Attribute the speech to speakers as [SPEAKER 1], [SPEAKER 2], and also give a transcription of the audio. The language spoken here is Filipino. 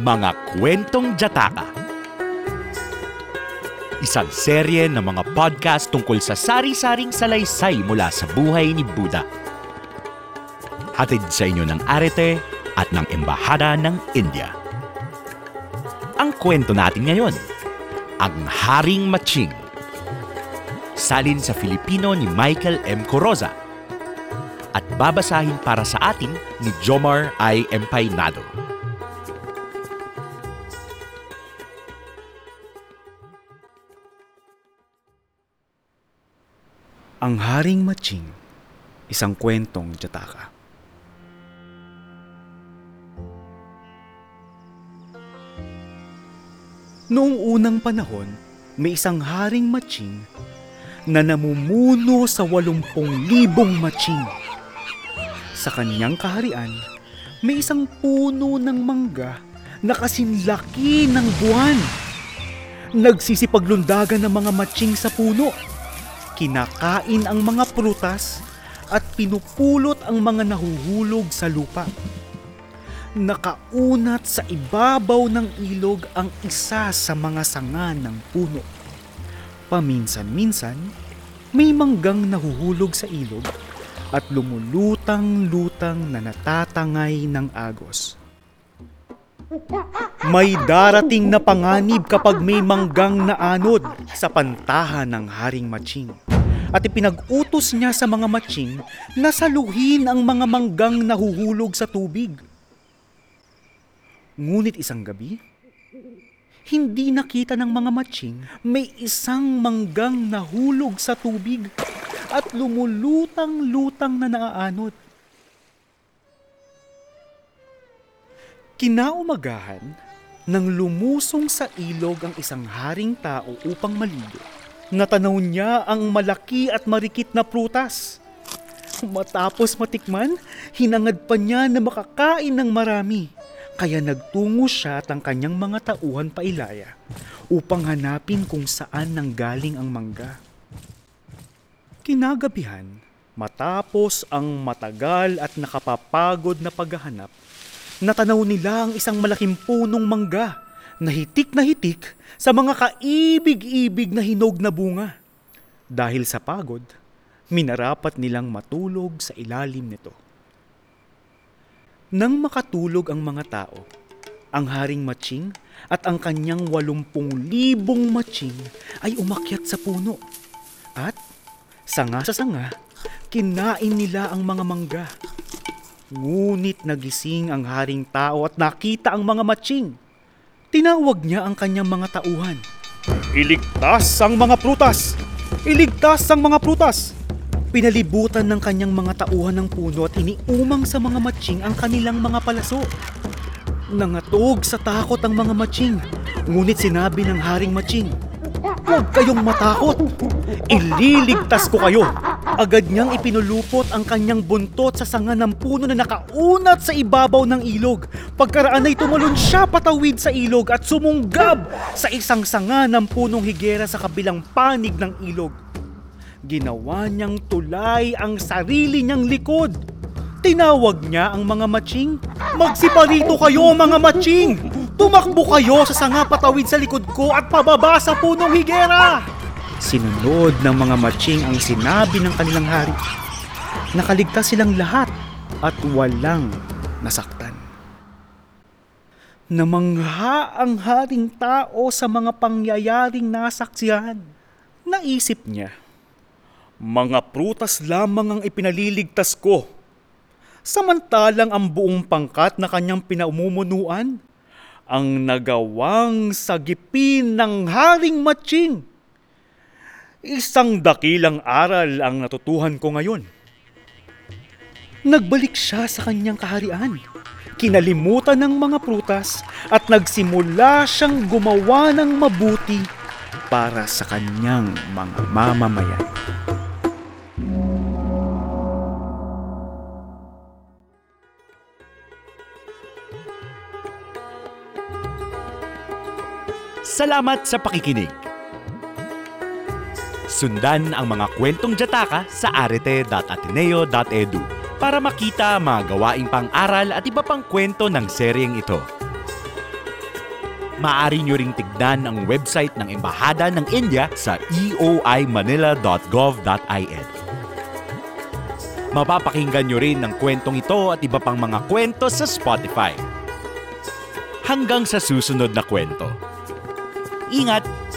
[SPEAKER 1] Mga Kwentong Jataka Isang serye ng mga podcast tungkol sa sari-saring salaysay mula sa buhay ni Buddha. Hatid sa inyo ng Arete at ng Embahada ng India. Ang kwento natin ngayon, ang Haring Maching. Salin sa Filipino ni Michael M. Coroza at babasahin para sa atin ni Jomar I. Empaynado.
[SPEAKER 2] Ang Haring Matching, isang kwentong Jataka. Noong unang panahon, may isang haring matching na namumuno sa walumpung libong matching. Sa kanyang kaharian, may isang puno ng mangga na kasinlaki ng buwan. Nagsisipaglundagan ng mga matching sa puno kinakain ang mga prutas at pinupulot ang mga nahuhulog sa lupa. Nakaunat sa ibabaw ng ilog ang isa sa mga sanga ng puno. Paminsan-minsan, may manggang nahuhulog sa ilog at lumulutang-lutang na natatangay ng agos. May darating na panganib kapag may manggang naanod sa pantahan ng Haring Matching. At ipinag-utos niya sa mga matching na saluhin ang mga manggang nahuhulog sa tubig. Ngunit isang gabi, hindi nakita ng mga matching may isang manggang nahulog sa tubig at lumulutang-lutang na naaanod. Kinaumagahan, nang lumusong sa ilog ang isang haring tao upang maligo, natanaw niya ang malaki at marikit na prutas. Matapos matikman, hinangad pa niya na makakain ng marami. Kaya nagtungo siya at ang kanyang mga tauhan pa ilaya upang hanapin kung saan nanggaling ang mangga. Kinagabihan, matapos ang matagal at nakapapagod na paghahanap, natanaw nila ang isang malaking punong mangga na hitik na hitik sa mga kaibig-ibig na hinog na bunga. Dahil sa pagod, minarapat nilang matulog sa ilalim nito. Nang makatulog ang mga tao, ang haring matching at ang kanyang walumpung libong matching ay umakyat sa puno. At sanga sa sanga, kinain nila ang mga mangga. Ngunit nagising ang haring tao at nakita ang mga matching. Tinawag niya ang kanyang mga tauhan. Iligtas ang mga prutas! Iligtas ang mga prutas! Pinalibutan ng kanyang mga tauhan ng puno at iniumang sa mga matching ang kanilang mga palaso. Nangatog sa takot ang mga matching, ngunit sinabi ng haring matching, Huwag kayong matakot! Ililigtas ko kayo! Agad niyang ipinulupot ang kanyang buntot sa sanga ng puno na nakaunat sa ibabaw ng ilog. Pagkaraan ay tumalon siya patawid sa ilog at sumunggab sa isang sanga ng punong higera sa kabilang panig ng ilog. Ginawa niyang tulay ang sarili niyang likod. Tinawag niya ang mga matching. Magsiparito kayo mga matching! Tumakbo kayo sa sanga patawid sa likod ko at pababa sa punong higera! Sinunod ng mga matching ang sinabi ng kanilang hari. Nakaligtas silang lahat at walang nasaktan. Namangha ang haring tao sa mga pangyayaring nasaksihan. Naisip niya, mga prutas lamang ang ipinaliligtas ko. Samantalang ang buong pangkat na kanyang pinaumumunuan ang nagawang sagipin ng haring matching. Isang dakilang aral ang natutuhan ko ngayon. Nagbalik siya sa kanyang kaharian. Kinalimutan ng mga prutas at nagsimula siyang gumawa ng mabuti para sa kanyang mga mamamayan.
[SPEAKER 1] Salamat sa pakikinig. Sundan ang mga kwentong Jataka sa arete.ateneo.edu para makita mga gawaing pang-aral at iba pang kwento ng seryeng ito. Maaari nyo ring tignan ang website ng Embahada ng India sa eoimanila.gov.in. Mapapakinggan nyo rin ang kwentong ito at iba pang mga kwento sa Spotify. Hanggang sa susunod na kwento. Ingat!